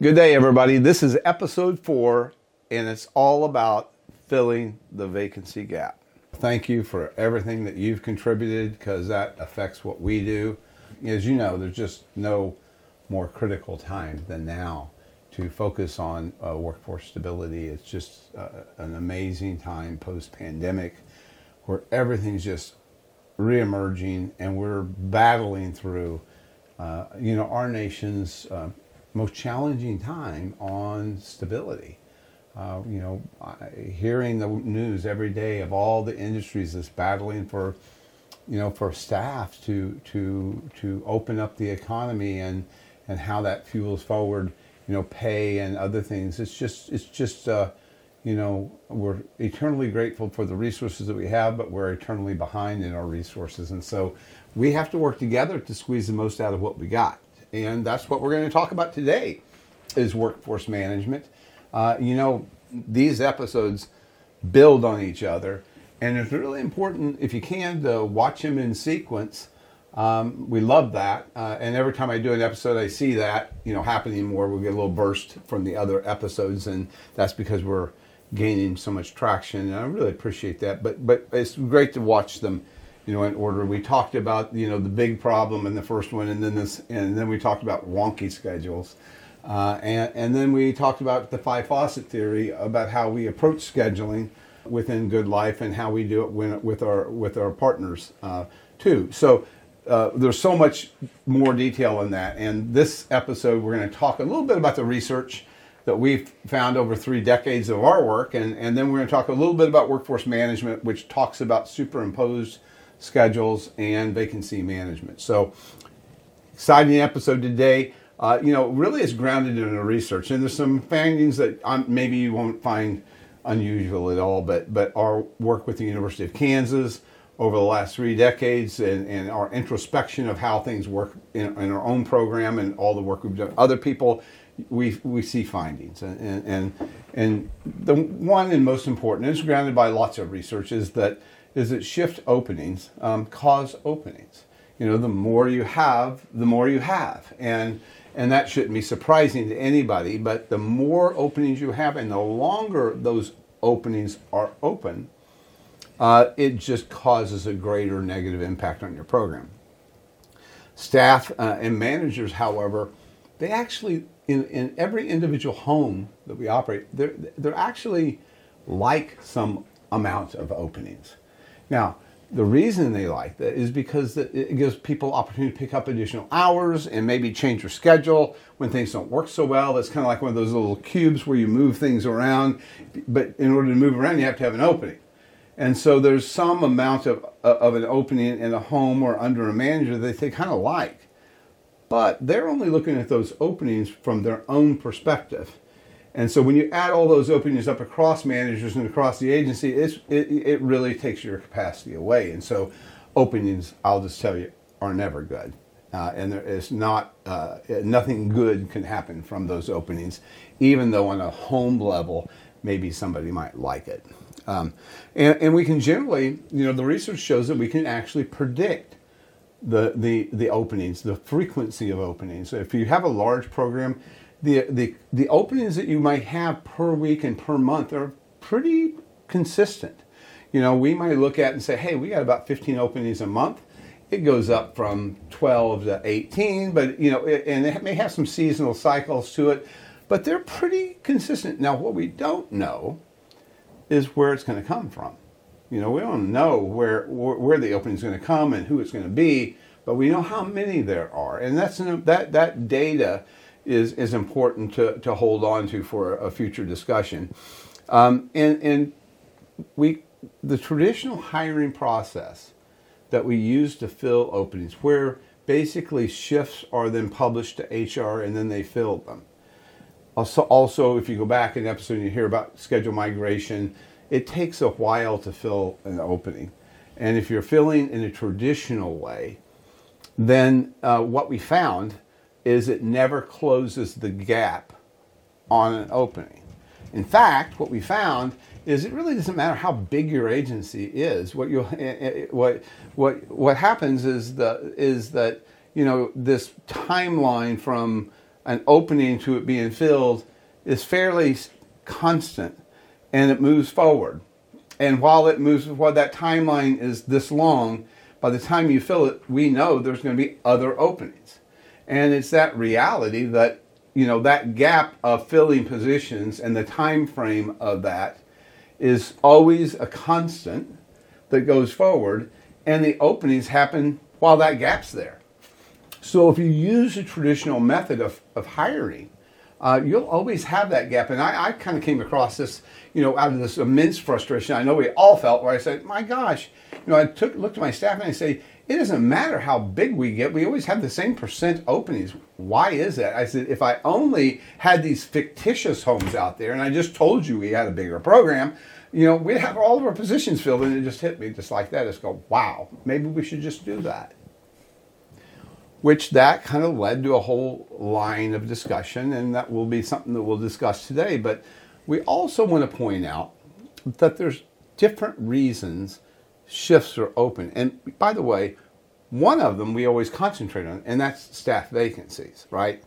Good day, everybody. This is episode four, and it's all about filling the vacancy gap. Thank you for everything that you've contributed because that affects what we do. As you know, there's just no more critical time than now to focus on uh, workforce stability. It's just uh, an amazing time post pandemic where everything's just reemerging and we're battling through, uh, you know, our nation's uh, most challenging time on stability. Uh, you know, hearing the news every day of all the industries that's battling for, you know, for staff to to to open up the economy and and how that fuels forward, you know, pay and other things. It's just it's just uh, you know we're eternally grateful for the resources that we have, but we're eternally behind in our resources, and so we have to work together to squeeze the most out of what we got and that's what we're going to talk about today is workforce management. Uh, you know, these episodes build on each other, and it's really important if you can to watch them in sequence. Um, we love that, uh, and every time I do an episode, I see that you know happening more. We get a little burst from the other episodes, and that's because we're gaining so much traction, and I really appreciate that. But but it's great to watch them you know, in order. We talked about, you know, the big problem in the first one, and then this, and then we talked about wonky schedules. Uh, and, and then we talked about the five faucet theory about how we approach scheduling within GoodLife and how we do it when, with our with our partners uh, too. So uh, there's so much more detail in that. And this episode, we're going to talk a little bit about the research that we've found over three decades of our work, and, and then we're going to talk a little bit about workforce management, which talks about superimposed schedules, and vacancy management. So, exciting episode today. Uh, you know, really is grounded in the research, and there's some findings that maybe you won't find unusual at all. But but our work with the University of Kansas over the last three decades, and, and our introspection of how things work in, in, our own program, and all the work we've done, other people, we we see findings, and and and the one and most important, it's grounded by lots of research, is that is that shift openings um, cause openings. You know, the more you have, the more you have, and and that shouldn't be surprising to anybody. But the more openings you have, and the longer those openings are open, uh, it just causes a greater negative impact on your program. Staff uh, and managers, however, they actually in, in every individual home that we operate, they're, they're actually like some amount of openings. Now, the reason they like that is because it gives people opportunity to pick up additional hours and maybe change your schedule when things don't work so well. It's kind of like one of those little cubes where you move things around, but in order to move around, you have to have an opening. And so there's some amount of, of an opening in a home or under a manager that they kind of like. But they're only looking at those openings from their own perspective. And so when you add all those openings up across managers and across the agency, it, it really takes your capacity away. And so openings, I'll just tell you, are never good. Uh, and there is not, uh, nothing good can happen from those openings, even though on a home level, maybe somebody might like it. Um, and, and we can generally, you know, the research shows that we can actually predict the, the, the openings, the frequency of openings. So if you have a large program, the, the, the openings that you might have per week and per month are pretty consistent. You know, we might look at and say, hey, we got about 15 openings a month. It goes up from 12 to 18, but, you know, it, and it may have some seasonal cycles to it, but they're pretty consistent. Now, what we don't know is where it's going to come from. You know, we don't know where, where the opening is going to come and who it's going to be, but we know how many there are. And that's that, that data is, is important to, to hold on to for a future discussion. Um, and, and we, the traditional hiring process that we use to fill openings, where basically shifts are then published to HR and then they fill them. Also, also if you go back in the episode you hear about schedule migration, it takes a while to fill an opening. And if you're filling in a traditional way, then uh, what we found is it never closes the gap on an opening. In fact, what we found is it really doesn't matter how big your agency is. What you eh, eh, what what what happens is the is that you know this timeline from an opening to it being filled is fairly constant and it moves forward. And while it moves, while that timeline is this long, by the time you fill it, we know there's going to be other openings. And it's that reality that, you know, that gap of filling positions and the time frame of that is always a constant that goes forward, and the openings happen while that gap's there. So if you use a traditional method of, of hiring, uh, you'll always have that gap. And I, I kind of came across this, you know, out of this immense frustration I know we all felt where I said, my gosh, you know, I took looked at my staff and I say, it doesn't matter how big we get, we always have the same percent openings. Why is that? I said, if I only had these fictitious homes out there and I just told you we had a bigger program, you know, we'd have all of our positions filled and it just hit me just like that. It's go, wow, maybe we should just do that which that kind of led to a whole line of discussion, and that will be something that we'll discuss today. But we also want to point out that there's different reasons shifts are open. And by the way, one of them we always concentrate on, and that's staff vacancies, right?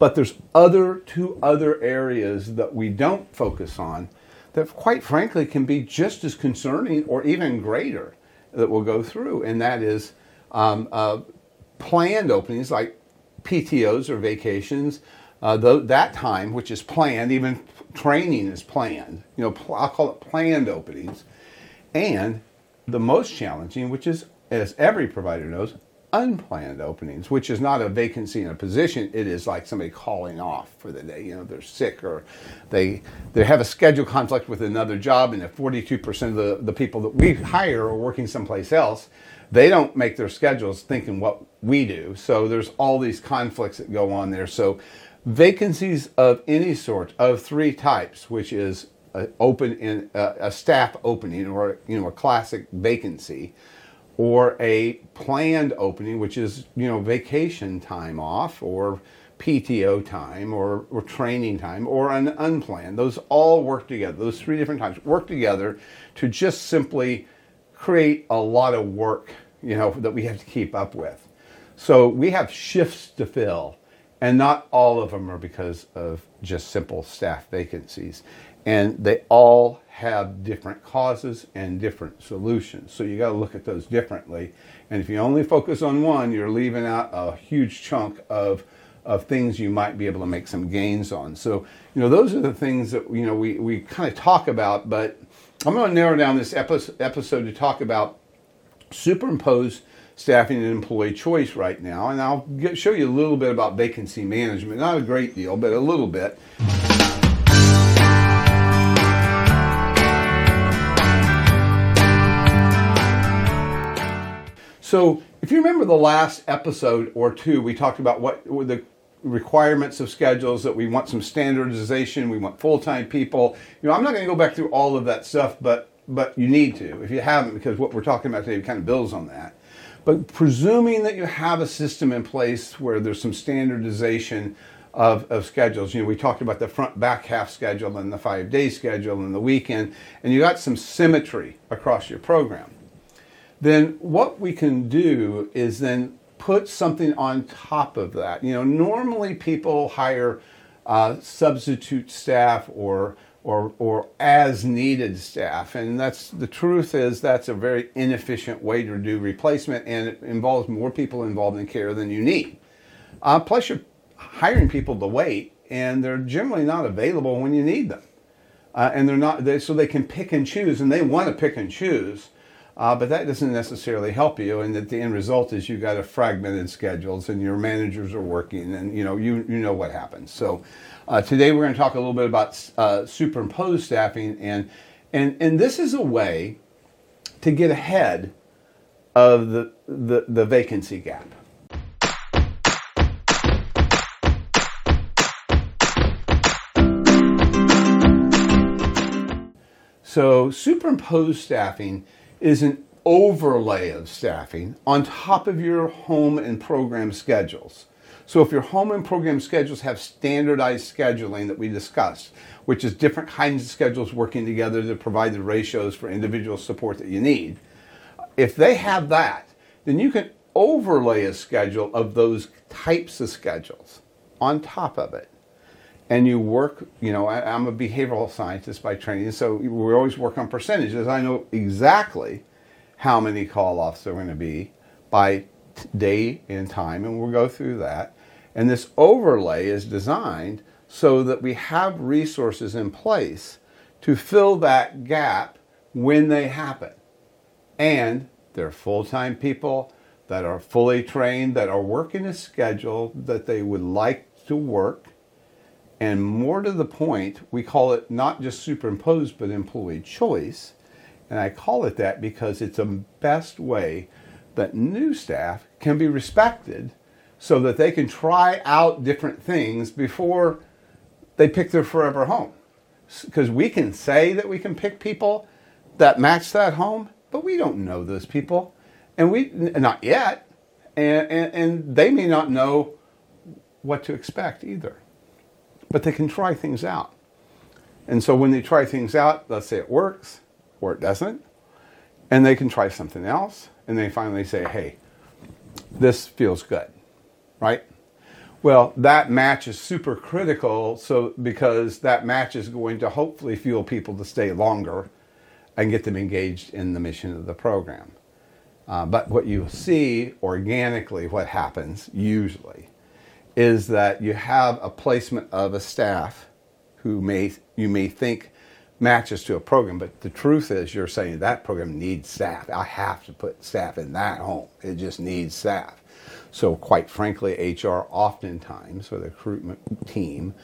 But there's other two other areas that we don't focus on that quite frankly can be just as concerning or even greater that we'll go through, and that is um, uh, planned openings like PTOs or vacations, uh, that time, which is planned, even training is planned. You know, pl- I'll call it planned openings. And the most challenging, which is, as every provider knows, unplanned openings, which is not a vacancy in a position. It is like somebody calling off for the day. You know, they're sick or they they have a schedule conflict with another job, and if 42% of the, the people that we hire are working someplace else, they don't make their schedules thinking what we do. So there's all these conflicts that go on there. So vacancies of any sort of three types, which is a open in a, staff opening or you know a classic vacancy or a planned opening, which is you know vacation time off or PTO time or, or training time or an unplanned. Those all work together. Those three different times work together to just simply create a lot of work, you know, that we have to keep up with. So we have shifts to fill, and not all of them are because of just simple staff vacancies. And they all have different causes and different solutions. So you got to look at those differently. And if you only focus on one, you're leaving out a huge chunk of of things you might be able to make some gains on. So, you know, those are the things that, you know, we, we kind of talk about, but I'm going to narrow down this episode to talk about superimposed staffing and employee choice right now, and I'll get, show you a little bit about vacancy management. Not a great deal, but a little bit. So, if you remember the last episode or two, we talked about what were the requirements of schedules that we want some standardization, we want full-time people. You know, I'm not going to go back through all of that stuff, but but you need to if you haven't because what we're talking about today kind of builds on that. But presuming that you have a system in place where there's some standardization of, of schedules, you know, we talked about the front back half schedule and the five day schedule and the weekend, and you got some symmetry across your program. Then what we can do is then put something on top of that. You know, normally people hire uh, substitute staff or or, or as needed staff. And that's the truth is that's a very inefficient way to do replacement and it involves more people involved in care than you need. Uh, plus, you're hiring people to wait and they're generally not available when you need them. Uh, and they're not, they, so they can pick and choose and they want to pick and choose. Uh, but that doesn't necessarily help you, and that the end result is you got a fragmented schedules, and your managers are working, and you know you you know what happens. So uh, today we're going to talk a little bit about uh, superimposed staffing, and and and this is a way to get ahead of the the, the vacancy gap. So superimposed staffing is an overlay of staffing on top of your home and program schedules. So if your home and program schedules have standardized scheduling that we discussed, which is different kinds of schedules working together to provide the ratios for individual support that you need, if they have that, then you can overlay a schedule of those types of schedules on top of it. And you work, you know, I, am a behavioral scientist by training, so we always work on percentages. I know exactly how many call offs there are going to be by day and time, and we'll go through that. And this overlay is designed so that we have resources in place to fill that gap when they happen. And they're full time people that are fully trained, that are working a schedule that they would like to work. And more to the point, we call it not just superimposed, but employee choice. And I call it that because it's the best way that new staff can be respected so that they can try out different things before they pick their forever home. Because we can say that we can pick people that match that home, but we don't know those people. And we, not yet. And, and, and they may not know what to expect either. But they can try things out. And so when they try things out, let's say it works or it doesn't, and they can try something else, and they finally say, hey, this feels good, right? Well, that match is super critical so because that match is going to hopefully fuel people to stay longer and get them engaged in the mission of the program. Uh, but what you see organically, what happens usually, is that you have a placement of a staff who may you may think matches to a program, but the truth is you're saying that program needs staff. I have to put staff in that home. It just needs staff. So, quite frankly, HR oftentimes, or the recruitment team,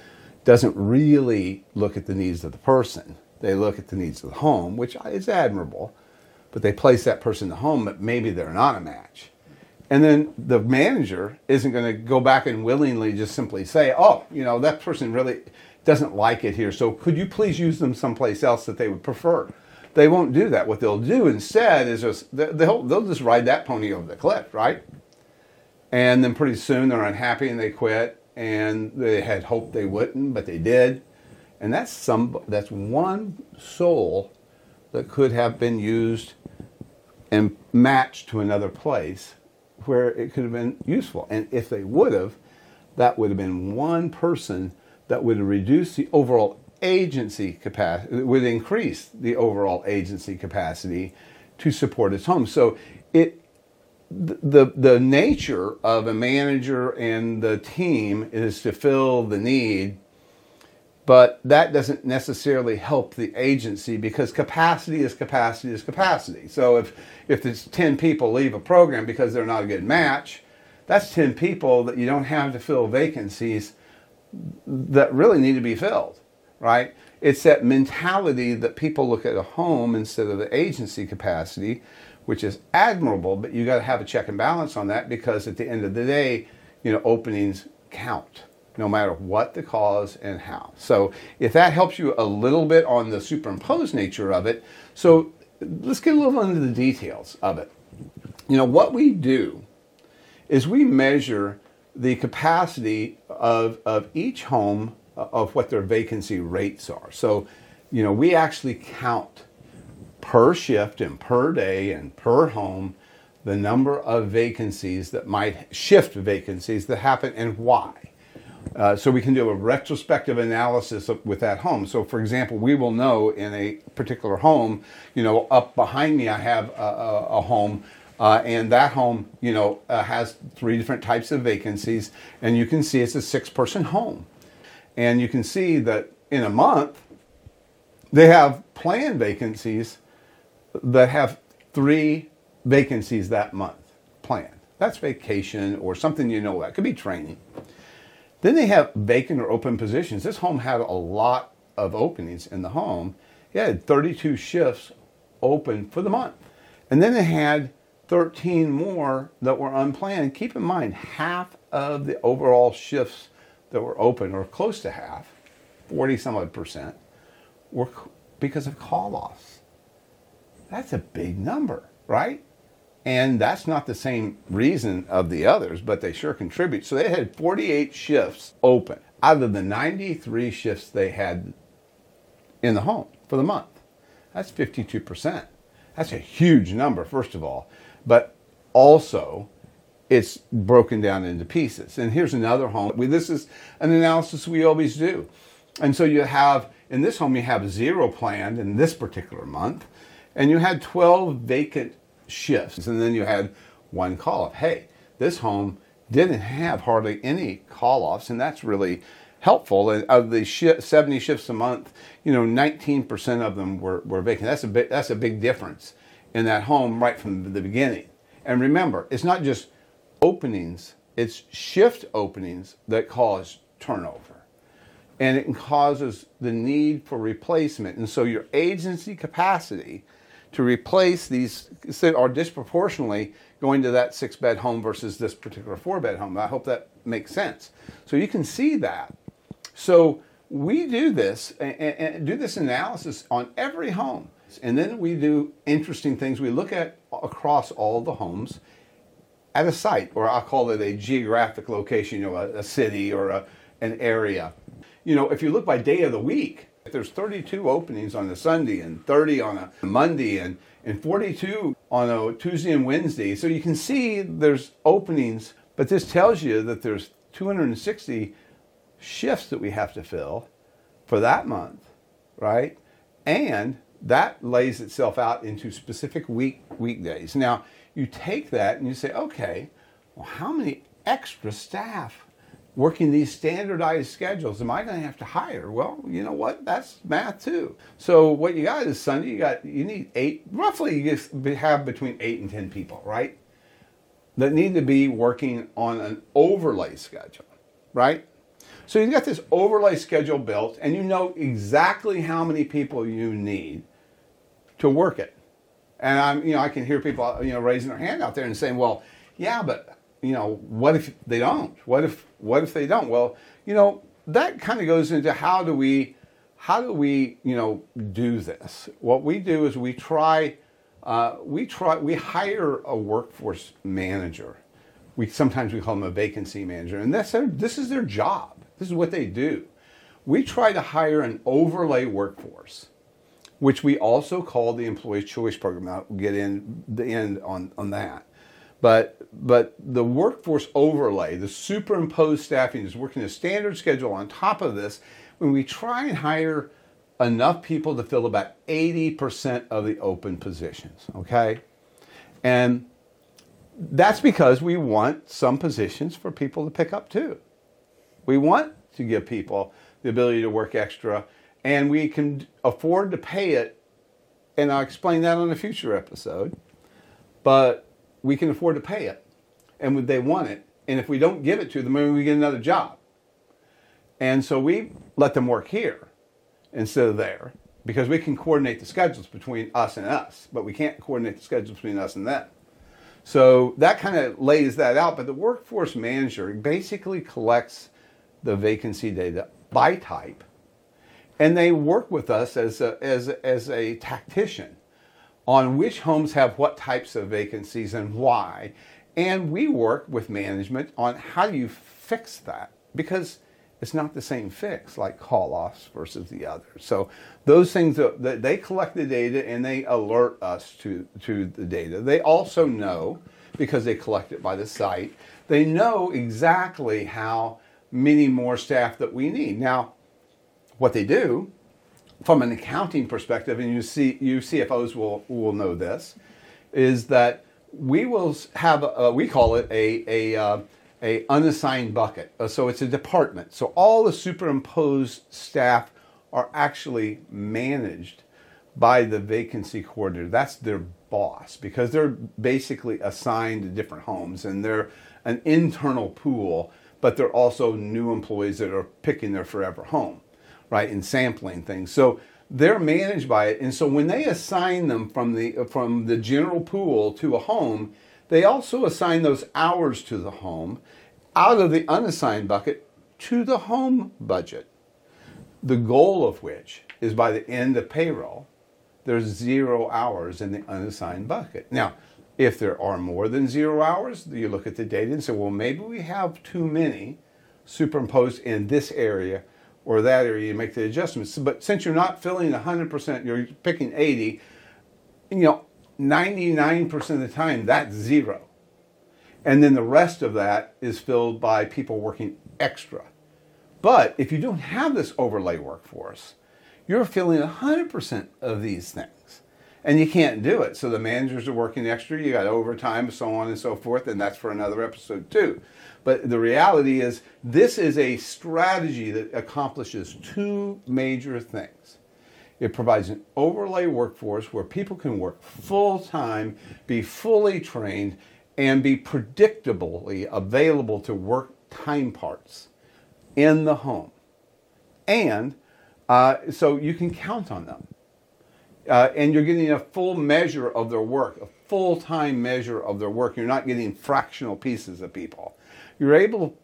doesn't really look at the needs of the person. They look at the needs of the home, which is admirable, but they place that person in the home, but maybe they're not a match. And then the manager isn't going to go back and willingly just simply say, oh, you know, that person really doesn't like it here, so could you please use them someplace else that they would prefer? They won't do that. What they'll do instead is just, they'll, they'll just ride that pony over the cliff, right? And then pretty soon they're unhappy and they quit. And they had hoped they wouldn't, but they did. And that's some that's one soul that could have been used and matched to another place where it could have been useful. And if they would have, that would have been one person that would reduce the overall agency capacity, would increase the overall agency capacity to support its home. So it the the nature of a manager and the team is to fill the need but that doesn't necessarily help the agency because capacity is capacity is capacity. So if if there's 10 people leave a program because they're not a good match that's 10 people that you don't have to fill vacancies that really need to be filled right? It's that mentality that people look at a home instead of the agency capacity which is admirable, but you got to have a check and balance on that because at the end of the day, you know, openings count no matter what the cause and how. So if that helps you a little bit on the superimposed nature of it, so let's get a little into the details of it. You know, what we do is we measure the capacity of, of each home uh, of what their vacancy rates are. So, you know, we actually count per shift and per day and per home the number of vacancies that might shift vacancies that happen and why. Uh, so we can do a retrospective analysis of, with that home. So, for example, we will know in a particular home, you know, up behind me, I have a, a, a home, uh, and that home, you know, uh, has three different types of vacancies, and you can see it's a six-person home, and you can see that in a month they have planned vacancies that have three vacancies that month planned. That's vacation or something you know that could be training. Then they have vacant or open positions. This home had a lot of openings in the home. It had 32 shifts open for the month. And then they had 13 more that were unplanned. Keep in mind, half of the overall shifts that were open, or close to half, 40 some odd percent, were because of call offs. That's a big number, right? And that's not the same reason of the others, but they sure contribute. So they had 48 shifts open out of the 93 shifts they had in the home for the month. That's 52%. That's a huge number, first of all. But also, it's broken down into pieces. And here's another home. This is an analysis we always do. And so you have, in this home, you have zero planned in this particular month, and you had 12 vacant shifts. And then you had one call off. Hey, this home didn't have hardly any call offs, and that's really helpful. And of the 70 shifts a month, you know, 19% of them were, were vacant. That's a, big, that's a big difference in that home right from the beginning. And remember, it's not just openings, it's shift openings that cause turnover. And it causes the need for replacement. And so your agency capacity to replace these are disproportionately going to that six bed home versus this particular four bed home. I hope that makes sense. So you can see that. So we do this and, and do this analysis on every home. And then we do interesting things. We look at across all the homes at a site, or I'll call it a geographic location, you know, a, a city or a, an area. You know, if you look by day of the week, there's 32 openings on a Sunday and 30 on a Monday and, and 42 on a Tuesday and Wednesday. So you can see there's openings, but this tells you that there's 260 shifts that we have to fill for that month, right? And that lays itself out into specific week weekdays. Now, you take that and you say, okay, well, how many extra staff working these standardized schedules am I going to have to hire? Well, you know what? That's math too. So what you got is Sunday. You got you need eight, roughly you have between eight and ten people, right? That need to be working on an overlay schedule, right? So you've got this overlay schedule built, and you know exactly how many people you need to work it. And I'm, you know, I can hear people, you know, raising their hand out there and saying, "Well, yeah, but you know, what if they don't? What if what if they don't?" Well, you know, that kind of goes into how do we how do we, you know, do this? What we do is we try uh, we try we hire a workforce manager. We sometimes we call them a vacancy manager, and that's their, this is their job. This is what they do. We try to hire an overlay workforce which we also call the Employee Choice Program. I'll get in the end on, on that. But, but the workforce overlay, the superimposed staffing is working a standard schedule on top of this when we try and hire enough people to fill about 80% of the open positions, okay? And that's because we want some positions for people to pick up too. We want to give people the ability to work extra and we can afford to pay it. And I'll explain that on a future episode. But we can afford to pay it, and they want it. And if we don't give it to them, maybe we get another job. And so we let them work here instead of there because we can coordinate the schedules between us and us, but we can't coordinate the schedules between us and them. So that kind of lays that out. But the workforce manager basically collects the vacancy data by type and they work with us as a, as, as a tactician on which homes have what types of vacancies and why. And we work with management on how do you fix that because it's not the same fix like call offs versus the others. So those things that they collect the data and they alert us to, to the data. They also know because they collect it by the site, they know exactly how many more staff that we need. Now, what they do from an accounting perspective, and you see you CFOs will will know this, is that we will have a, we call it a a uh, a unassigned bucket. Uh, so it's a department. So all the superimposed staff are actually managed by the vacancy coordinator. That's their boss because they're basically assigned to different homes and they're an internal pool, but they're also new employees that are picking their forever home right, and sampling things. So they're managed by it, and so when they assign them from the from the general pool to a home, they also assign those hours to the home out of the unassigned bucket to the home budget. The goal of which is by the end of payroll, there's zero hours in the unassigned bucket. Now, if there are more than zero hours, you look at the data and say, well, maybe we have too many superimposed in this area or that area, you make the adjustments. But since you're not filling 100%, you're picking 80, you know, 99% of the time, that's zero. And then the rest of that is filled by people working extra. But if you don't have this overlay workforce, you're filling 100% of these things. And you can't do it. So the managers are working extra, you got overtime, so on and so forth, and that's for another episode too. But the reality is, this is a strategy that accomplishes two major things. It provides an overlay workforce where people can work full time, be fully trained, and be predictably available to work time parts in the home. And uh, so you can count on them. Uh, and you're getting a full measure of their work, a full time measure of their work. You're not getting fractional pieces of people. You're able to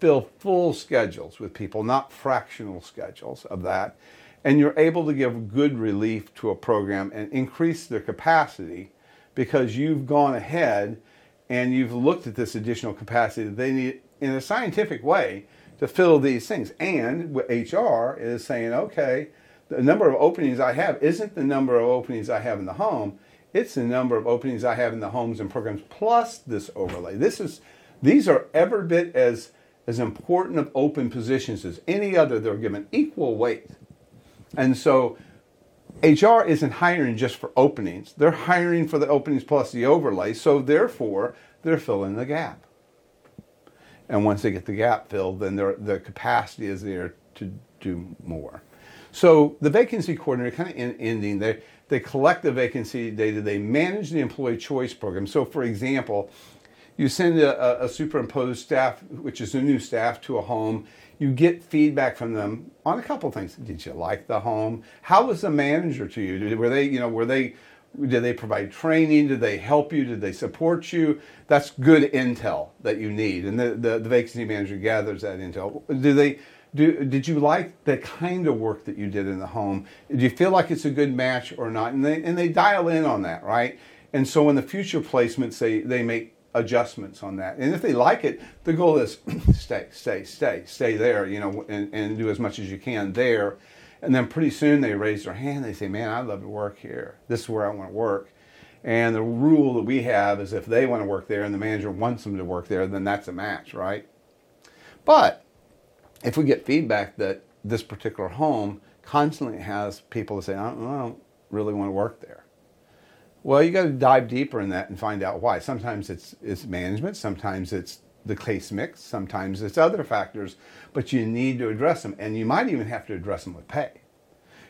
fill full schedules with people, not fractional schedules of that. And you're able to give good relief to a program and increase their capacity because you've gone ahead and you've looked at this additional capacity that they need in a scientific way to fill these things. And HR is saying, okay, the number of openings I have isn't the number of openings I have in the home. It's the number of openings I have in the homes and programs plus this overlay. This is these are every bit as as important of open positions as any other. They're given equal weight. And so HR isn't hiring just for openings. They're hiring for the openings plus the overlay. So therefore, they're filling the gap. And once they get the gap filled, then their the capacity is there to do more. So the vacancy coordinator kind of in, ending, they, they collect the vacancy data, they manage the employee choice program. So for example, you send a, a, superimposed staff, which is a new staff, to a home. You get feedback from them on a couple things. Did you like the home? How was the manager to you? Were they, you know, were they did they provide training? Did they help you? Did they support you? That's good intel that you need, and the, the, the vacancy manager gathers that intel. Do they? Do, did you like the kind of work that you did in the home? Do you feel like it's a good match or not? And they and they dial in on that, right? And so in the future placements, they they make adjustments on that. And if they like it, the goal is stay, stay, stay, stay there, you know, and, and do as much as you can there and then pretty soon they raise their hand. They say, Man, I'd love to work here. This is where I want to work. And the rule that we have is if they want to work there and the manager wants them to work there, then that's a match, right? But if we get feedback that this particular home constantly has people say, I don't, I don't really want to work there. Well, you got to dive deeper in that and find out why. Sometimes it's, it's management, sometimes it's the case mix. Sometimes it's other factors, but you need to address them. And you might even have to address them with pay.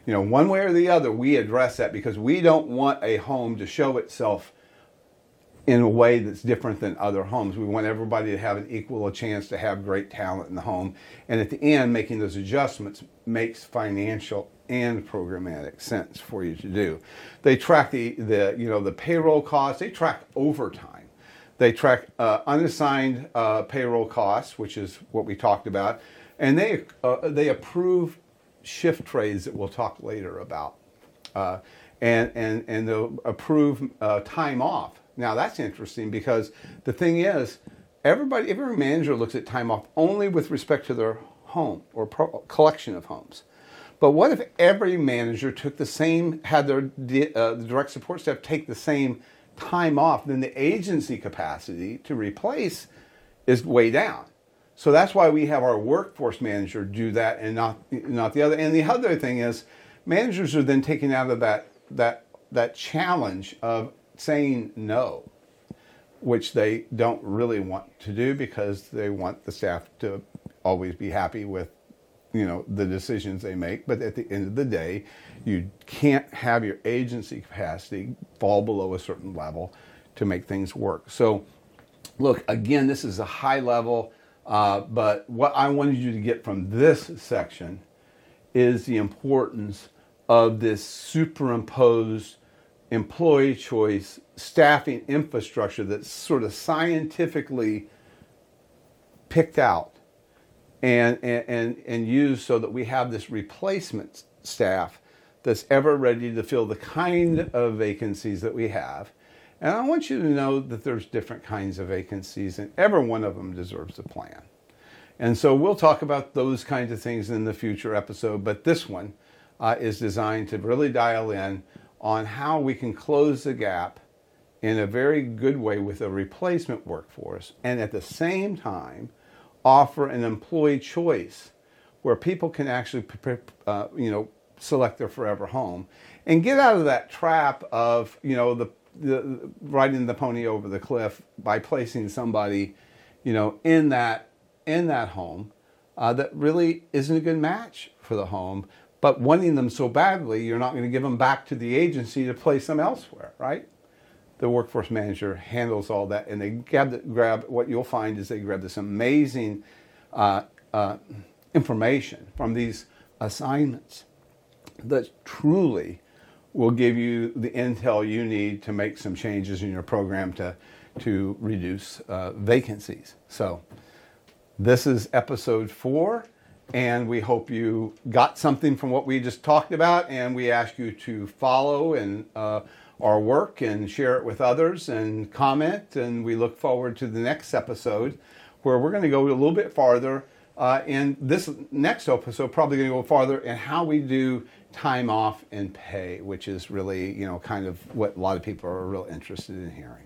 You know, one way or the other, we address that because we don't want a home to show itself in a way that's different than other homes. We want everybody to have an equal chance to have great talent in the home. And at the end, making those adjustments makes financial and programmatic sense for you to do. They track the, the you know the payroll costs, they track overtime they track uh, unassigned uh, payroll costs, which is what we talked about, and they uh, they approve shift trades that we'll talk later about, uh, and and and they'll approve uh, time off. Now that's interesting because the thing is, everybody, every manager looks at time off only with respect to their home or pro- collection of homes. But what if every manager took the same, had their uh, the direct support staff take the same time off, then the agency capacity to replace is way down. So that's why we have our workforce manager do that and not not the other. And the other thing is managers are then taken out of that that that challenge of saying no, which they don't really want to do because they want the staff to always be happy with you know the decisions they make. But at the end of the day you can't have your agency capacity fall below a certain level to make things work. So look again this is a high level uh, but what i wanted you to get from this section is the importance of this superimposed employee choice staffing infrastructure that's sort of scientifically picked out and, and, and used so that we have this replacement staff that's ever ready to fill the kind of vacancies that we have. And I want you to know that there's different kinds of vacancies, and every one of them deserves a plan. And so we'll talk about those kinds of things in the future episode, but this one uh, is designed to really dial in on how we can close the gap in a very good way with a replacement workforce and at the same time offer an employee choice where people can actually uh, you know select their forever home and get out of that trap of you know the, the riding the pony over the cliff by placing somebody you know in that in that home uh, that really isn't a good match for the home but wanting them so badly you're not going to give them back to the agency to place them elsewhere right the workforce manager handles all that, and they grab, grab what you'll find is they grab this amazing uh, uh, information from these assignments that truly will give you the intel you need to make some changes in your program to to reduce uh, vacancies. So, this is episode four, and we hope you got something from what we just talked about, and we ask you to follow and uh, our work and share it with others and comment. And we look forward to the next episode where we're going to go a little bit farther. Uh, and this next episode probably going to go farther in how we do time off and pay, which is really, you know, kind of what a lot of people are real interested in hearing.